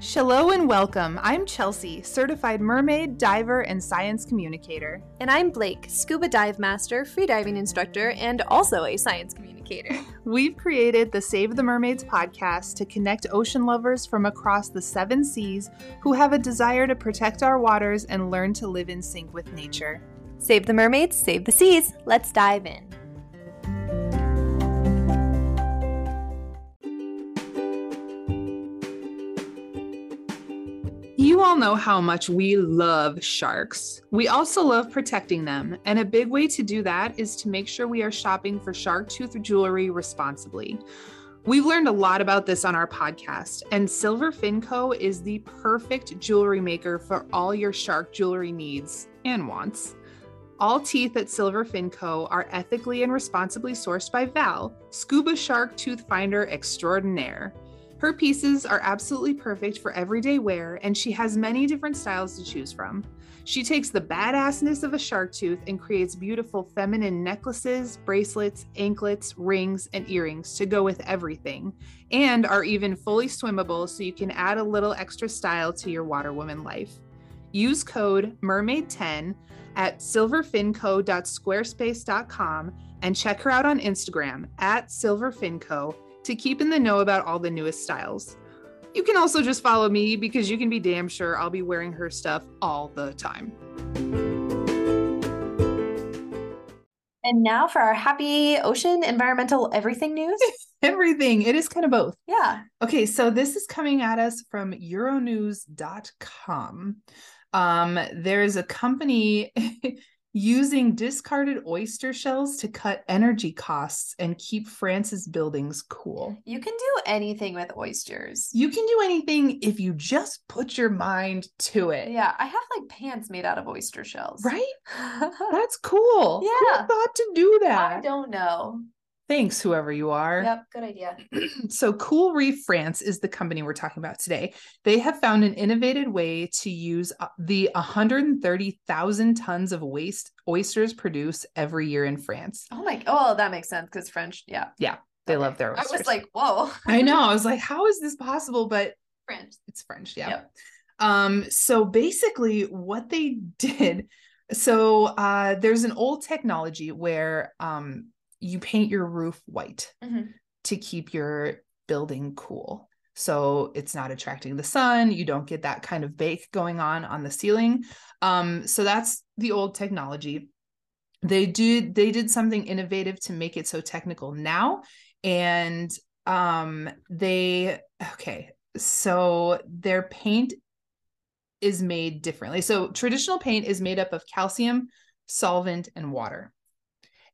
Hello and welcome. I'm Chelsea, certified mermaid, diver, and science communicator. And I'm Blake, scuba dive master, freediving instructor, and also a science communicator. We've created the Save the Mermaids podcast to connect ocean lovers from across the seven seas who have a desire to protect our waters and learn to live in sync with nature. Save the mermaids, save the seas. Let's dive in. All know how much we love sharks. We also love protecting them, and a big way to do that is to make sure we are shopping for shark tooth jewelry responsibly. We've learned a lot about this on our podcast, and Silver Fin Co. is the perfect jewelry maker for all your shark jewelry needs and wants. All teeth at Silver Fin Co. are ethically and responsibly sourced by Val, scuba shark tooth finder extraordinaire. Her pieces are absolutely perfect for everyday wear, and she has many different styles to choose from. She takes the badassness of a shark tooth and creates beautiful feminine necklaces, bracelets, anklets, rings, and earrings to go with everything, and are even fully swimmable so you can add a little extra style to your waterwoman life. Use code MERMAID10 at silverfinco.squarespace.com and check her out on Instagram at silverfinco to keep in the know about all the newest styles. You can also just follow me because you can be damn sure I'll be wearing her stuff all the time. And now for our happy ocean environmental everything news. Everything. It is kind of both. yeah. Okay, so this is coming at us from euronews.com. Um, there's a company using discarded oyster shells to cut energy costs and keep France's buildings cool. You can do anything with oysters. You can do anything if you just put your mind to it. Yeah, I have like pants made out of oyster shells. Right? That's cool. Yeah. Who thought to do that? I don't know. Thanks, whoever you are. Yep, good idea. so Cool Roof France is the company we're talking about today. They have found an innovative way to use uh, the 130,000 tons of waste oysters produce every year in France. Oh my oh that makes sense because French, yeah. Yeah, they Okay. love their I was like, whoa. I know. I was like, how is this possible? But French. it's French, yeah. Yep. Um, so basically what they did, so uh there's an old technology where um you paint your roof white Mhm. to keep your building cool. So it's not attracting the sun, you don't get that kind of bake going on on the ceiling. Um so that's the old technology. They do they did something innovative to make it so technical now and um they okay so their paint is made differently. So traditional paint is made up of calcium, solvent, and water.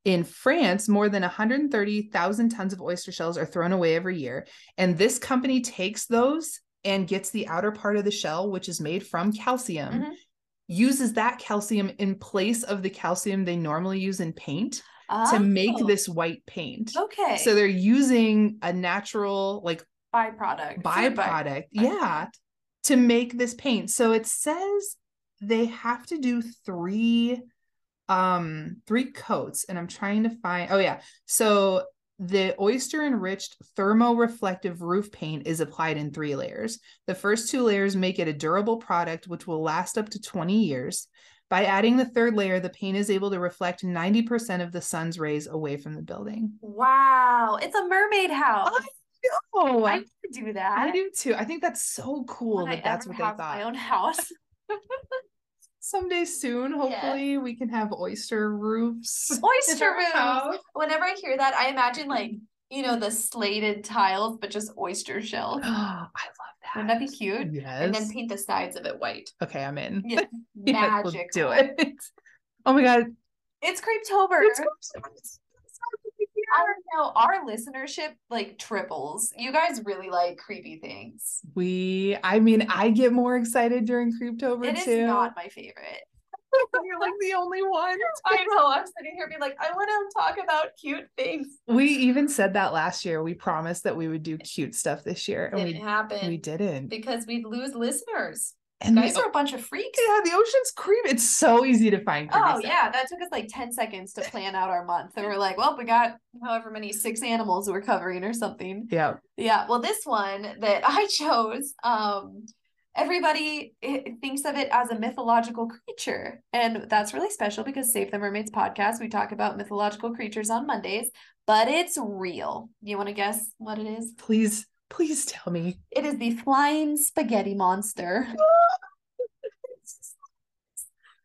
In France, more than 130,000 tons of oyster shells are thrown away every year. And this company takes those and gets the outer part of the shell, which is made from calcium, Mhm. uses that calcium in place of the calcium they normally use in paint to make Oh, this white paint. Okay. So they're using a natural, like byproduct. byproduct by- yeah to make this paint so it says they have to do three um three coats and i'm trying to find oh yeah so the oyster enriched thermoreflective roof paint is applied in three layers the first two layers make it a durable product which will last up to 20 years by adding the third layer the paint is able to reflect 90% of the sun's rays away from the building Wow. It's a mermaid house. oh I do that. I do too. I think that's so cool When I that that's what they thought. My own house. Someday soon, hopefully, we can have oyster roofs. Oyster roofs. Whenever I hear that, I imagine like, you know, the slated tiles, but just oyster shell. Oh, I love that. Wouldn't that be cute? Yes. And then paint the sides of it white. okay, I'm in. Yeah, Yeah, we'll magic. do it. Oh my god. It's Creeptober. It's I don't know. Our listenership like triples. You guys really like creepy things. we I mean, I get more excited during Creeptober It too. It is not my favorite. You're like the only one. I know. I'm sitting here being like, I want to talk about cute things. We even said that last year. We promised that we would do cute stuff this year, and Didn't we happen we didn't. because we'd lose listeners. And Guys the, are a bunch of freaks. yeah, the ocean's creepy. It's so easy to find. Oh stuff. yeah, that took us like 10 seconds to plan out our month. And we're like, well, we got however many six animals we're covering or something. Yeah. Yeah, well, this one that I chose, um, everybody thinks of it as a mythological creature. And that's really special because Save the Mermaids podcast, we talk about mythological creatures on Mondays, but it's real. You want to guess what it is? Please, please tell me. It is the flying spaghetti monster.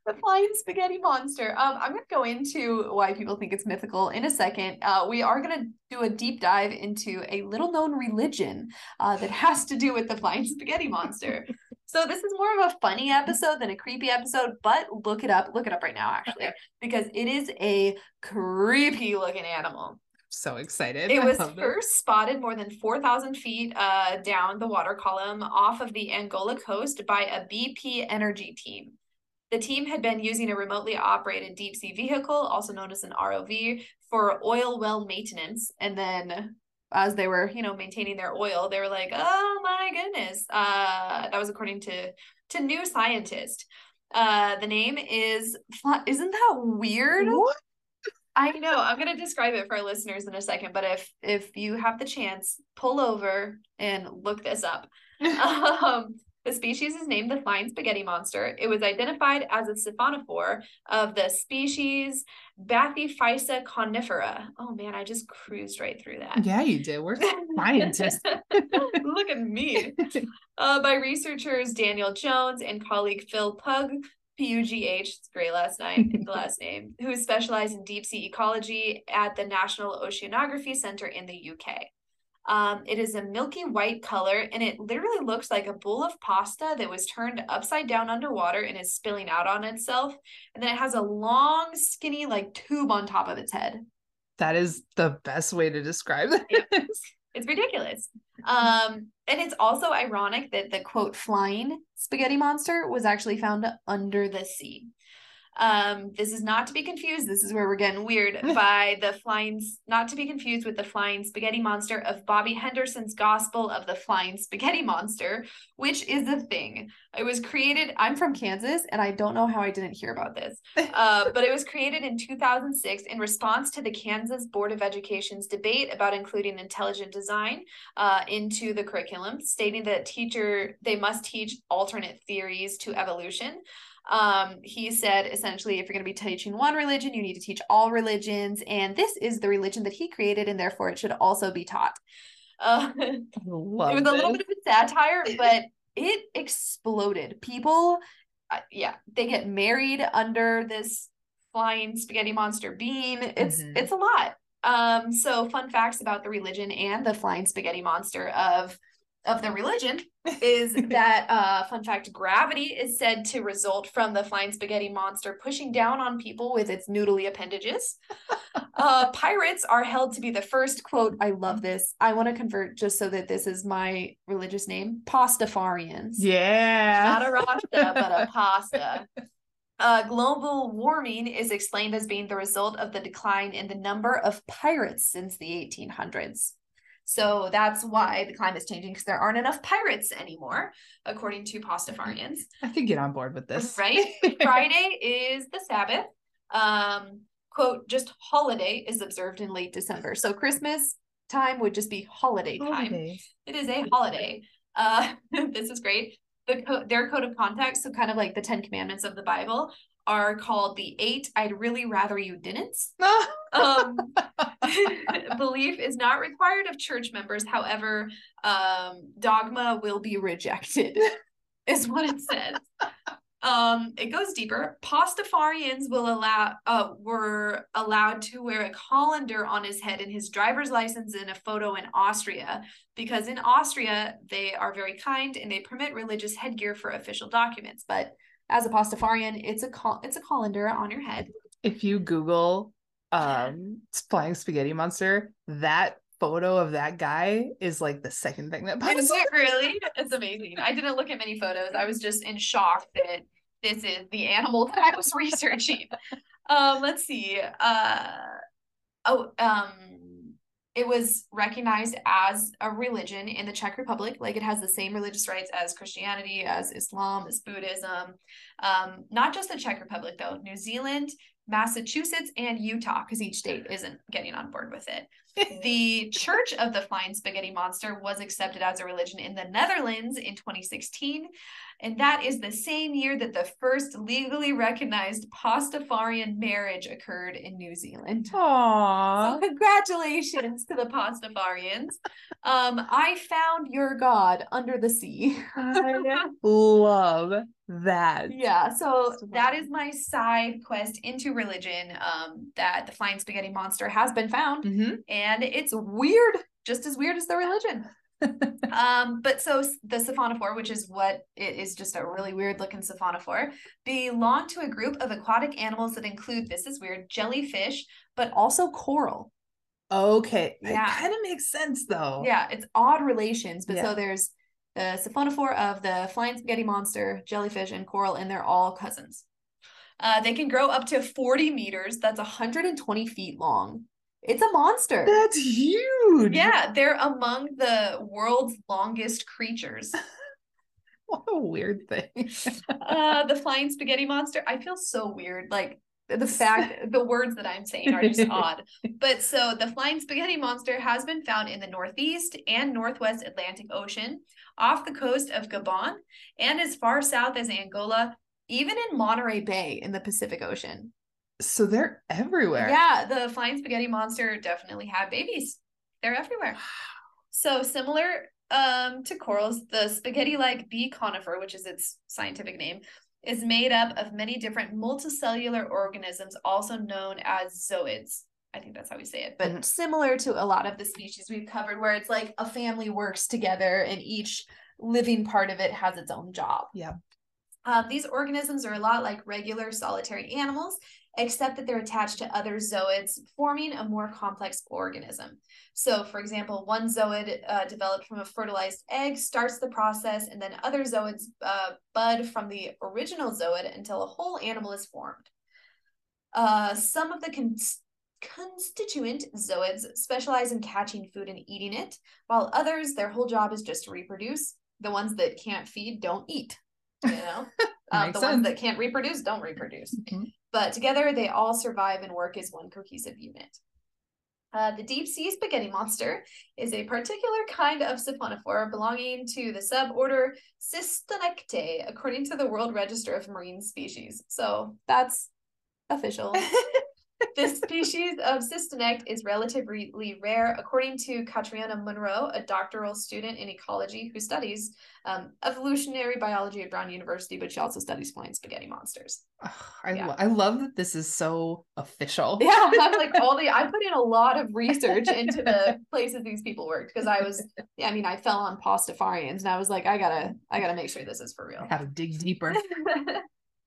the flying spaghetti monster. Um, I'm gonna go into why people think it's mythical in a second. Uh, we are gonna do a deep dive into a little known religion uh, that has to do with the flying spaghetti monster. so this is more of a funny episode than a creepy episode, but look it up. Look it up right now, actually, because it is a creepy looking animal. So excited. It I was love it. first spotted more than 4,000 feet uh, down the water column off of the Angola coast by a BP energy team. The team had been using a remotely operated deep sea vehicle, also known as an ROV, for oil well maintenance. And then as they were, you know, maintaining their oil, they were like, oh my goodness. Uh, that was according to to New Scientist. Uh, the name is, isn't that weird? What? I know. I'm gonna describe it for our listeners in a second, but if if you have the chance, pull over and look this up. um, the species is named the flying spaghetti monster. It was identified as a siphonophore of the species Bathyphysa conifera. Oh man, I just cruised right through that. Yeah, you did. We're scientists. Look at me. Uh, by researchers Daniel Jones and colleague Phil Pug, P-U-G-H, it's great last name, the last name, who specialized in deep sea ecology at the National Oceanography Center in the UK. Um, it is a milky white color and it literally looks like a bowl of pasta that was turned upside down underwater and is spilling out on itself. And then it has a long, skinny, like tube on top of its head. that is the best way to describe this. It's ridiculous. Um, and it's also ironic that the quote flying spaghetti monster was actually found under the sea. Um, this is not to be confused. This is where we're getting weird by the flying, not to be confused with the flying spaghetti monster of Bobby Henderson's Gospel of the Flying Spaghetti Monster, which is a thing. It was created. I'm from Kansas, and I don't know how I didn't hear about this, uh, but it was created in 2006 in response to the Kansas Board of Education's debate about including intelligent design uh, into the curriculum, stating that teacher they must teach alternate theories to evolution. Um, he said essentially, if you're going to be teaching one religion, you need to teach all religions, and this is the religion that he created, and therefore it should also be taught. Uh, it was a little bit of a satire, but it exploded. People, uh, yeah, they get married under this flying spaghetti monster being. It's Mhm. it's a lot. Um, so fun facts about the religion and the flying spaghetti monster of of the religion is that uh fun fact gravity is said to result from the flying spaghetti monster pushing down on people with its noodly appendages uh pirates are held to be the first quote i love this i want to convert just so that this is my religious name pastafarians Yeah. not a rasta but a pasta uh, global warming is explained as being the result of the decline in the number of pirates since the 1800s. So that's why the climate is changing because there aren't enough pirates anymore, according to Pastafarians. I could get on board with this. Right? Friday is the Sabbath. Um, quote, just holiday is observed in late December. So Christmas time would just be holiday time. It is a holiday. Uh, this is great. The co- their code of conduct, so kind of like the Ten Commandments of the Bible, are called the eight. I'd really rather you didn't. Um, belief is not required of church members. However, um, dogma will be rejected, is what it says. Um, it goes deeper. Pastafarians will allow uh were allowed to wear a colander on his head and his driver's license in a photo in Austria because in Austria they are very kind and they permit religious headgear for official documents. But as a Pastafarian, it's a col- it's a colander on your head. if you Google um flying spaghetti monster, that photo of that guy is like the second thing that pops Is up. it really? It's amazing. I didn't look at many photos. I was just in shock that this is the animal that I was researching. Um, let's see. Uh, oh, um, it was recognized as a religion in the Czech Republic. Like it has the same religious rights as Christianity, as Islam, as Buddhism. Um, not just the Czech Republic, though. New Zealand, Massachusetts, and Utah, because each state isn't getting on board with it. The Church of the Flying Spaghetti Monster was accepted as a religion in the Netherlands in 2016. And that is the same year that the first legally recognized Pastafarian marriage occurred in New Zealand. Aww. So congratulations to the Pastafarians. Um, I found your God under the sea. I love that. Yeah, so that is my side quest into religion. Um, that the flying spaghetti monster has been found, hmm and it's weird, just as weird as the religion. um, but so the siphonophore, which is what it is just a really weird looking siphonophore, belong to a group of aquatic animals that include this is weird jellyfish, but also coral. Okay. Yeah. It kind of makes sense though. Yeah, it's odd relations, but Yeah. so there's the siphonophore of the flying spaghetti monster, jellyfish, and coral, and they're all cousins. Uh, they can grow up to 40 meters. That's 120 feet long. It's a monster. That's huge. yeah, they're among the world's longest creatures. What a weird thing. Uh, the flying spaghetti monster. I feel so weird. Like the fact, the words that I'm saying are just odd. But so the flying spaghetti monster has been found in the Northeast and Northwest Atlantic Ocean, off the coast of Gabon, and as far south as Angola, even in Monterey Bay in the Pacific Ocean. So they're everywhere. Yeah, the flying spaghetti monster definitely had babies. They're everywhere. So similar um, to corals, the spaghetti-like B. conifera, which is its scientific name, is made up of many different multicellular organisms, also known as zooids. I think that's how we say it, but Mhm. similar to a lot of the species we've covered, where it's like a family works together and each living part of it has its own job. Yeah. Um, these organisms are a lot like regular solitary animals, except that they're attached to other zooids, forming a more complex organism. So, for example, one zooid uh, developed from a fertilized egg starts the process, and then other zooids uh, bud from the original zooid until a whole animal is formed. Uh, some of the cons- constituent zooids specialize in catching food and eating it, while others, their whole job is just to reproduce. The ones that can't feed don't eat. You know, um, the ones that can't reproduce don't reproduce Mhm. But together they all survive and work as one cohesive unit. Uh, the deep sea spaghetti monster is a particular kind of siphonophore belonging to the suborder Cystonectae, according to the World Register of Marine Species. So that's official. this species of cystonect is relatively rare, according to Catriona Munro, a doctoral student in ecology who studies um, evolutionary biology at Brown University, but she also studies flying spaghetti monsters. Ugh, I, Yeah. lo- I love that this is so official. Yeah, I'm like all the I put in a lot of research into the places these people worked because I was I mean I fell on pastafarians and I was like I gotta I gotta make sure this is for real. I have to dig deeper.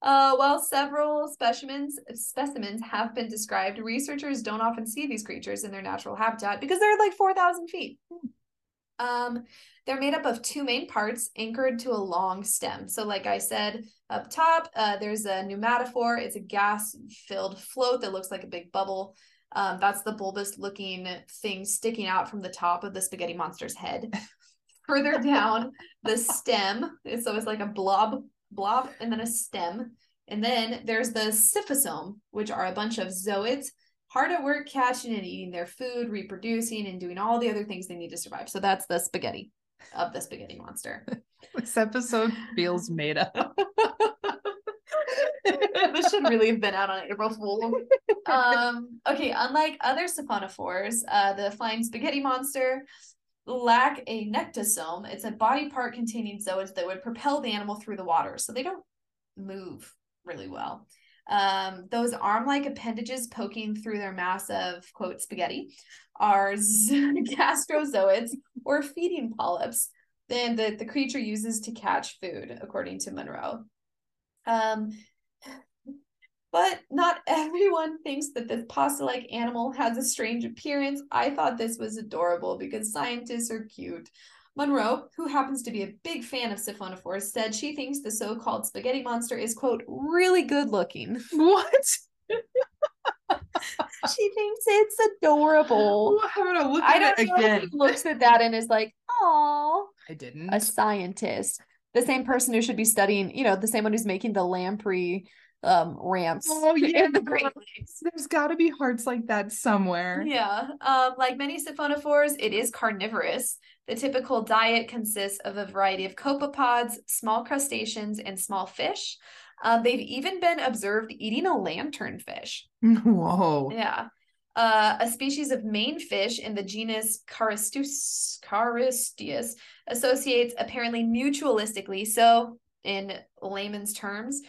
uh, while several specimens specimens have been described, researchers don't often see these creatures in their natural habitat because they're like four thousand feet. Um, they're made up of two main parts anchored to a long stem. So, like I said up top, uh, there's a pneumatophore. It's a gas-filled float that looks like a big bubble. Um, that's the bulbous-looking thing sticking out from the top of the spaghetti monster's head. Further down, the stem. So it's like a blob, blob, and then a stem. And then there's the siphosome, which are a bunch of zooids hard at work catching and eating their food, reproducing, and doing all the other things they need to survive. So that's the spaghetti of the spaghetti monster. this episode feels made up. this should really have been out on April Fool. Um, okay, unlike other siphonophores, uh, the flying spaghetti monster lack a nectosome. It's a body part containing zooids that would propel the animal through the water, so they don't move really well. Um, those arm-like appendages poking through their mass of quote spaghetti are gastrozoids or feeding polyps. Then the, the creature uses to catch food, according to Munro. Um, but not everyone thinks that this pasta-like animal has a strange appearance. I thought this was adorable because scientists are cute. Munro, who happens to be a big fan of siphonophores, said she thinks the so-called spaghetti monster is quote really good looking. what? she thinks it's adorable. I'm gonna look I at don't it know if again. he looks at that and is like, oh, I didn't. a scientist. The same person who should be studying, you know, the same one who's making the lamprey um ramps Oh, yeah. in the Great Lakes. There's got to be hearts like that somewhere. Yeah. Um, like many siphonophores, it is carnivorous. The typical diet consists of a variety of copepods, small crustaceans, and small fish. Um, they've even been observed eating a lanternfish. Whoa. Yeah. Uh, a species of manefish in the genus Caristus, Caristius associates apparently mutualistically. So, in layman's terms,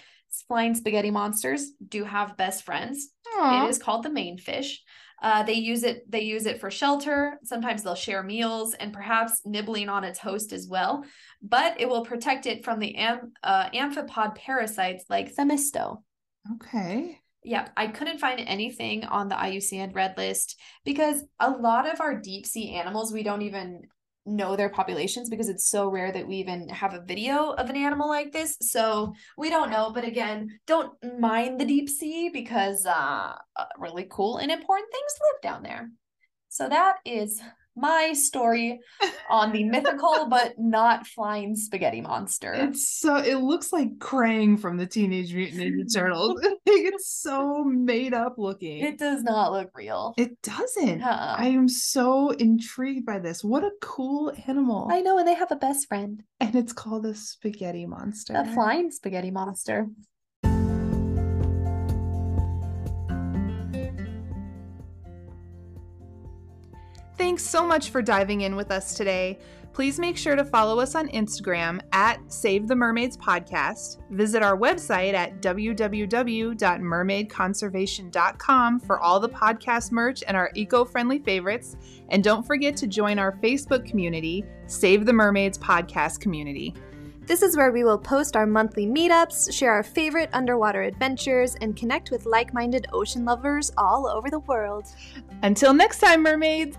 flying spaghetti monsters do have best friends. Aw. It is called the manefish. Uh, they use it. They use it for shelter. Sometimes they'll share meals and perhaps nibbling on its host as well. But it will protect it from the am, uh, amphipod parasites like Themisto. Okay. Yeah, I couldn't find anything on the IUCN red list because a lot of our deep sea animals we don't even know their populations because it's so rare that we even have a video of an animal like this. So we don't know, but again, don't mind the deep sea because uh uh, really cool and important things live down there. So that is my story on the mythical but not flying spaghetti monster. It's so it looks like Krang from the Teenage Mutant Ninja Turtles. It's so made up looking. it does not look real. It doesn't. Uh-uh. I am so intrigued by this. What a cool animal. I know, and they have a best friend. and it's called a spaghetti monster. A flying spaghetti monster. Thanks so much for diving in with us today. Please make sure to follow us on Instagram at Save the Mermaids Podcast. Visit our website at www.mermaidconservation.com for all the podcast merch and our eco friendly favorites. And don't forget to join our Facebook community, Save the Mermaids Podcast Community. This is where we will post our monthly meetups, share our favorite underwater adventures, and connect with like minded ocean lovers all over the world. Until next time, mermaids!